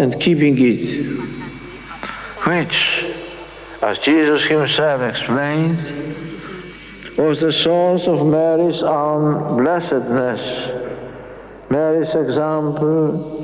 and keeping it, which, as Jesus himself explained, was the source of Mary's own blessedness. Mary's example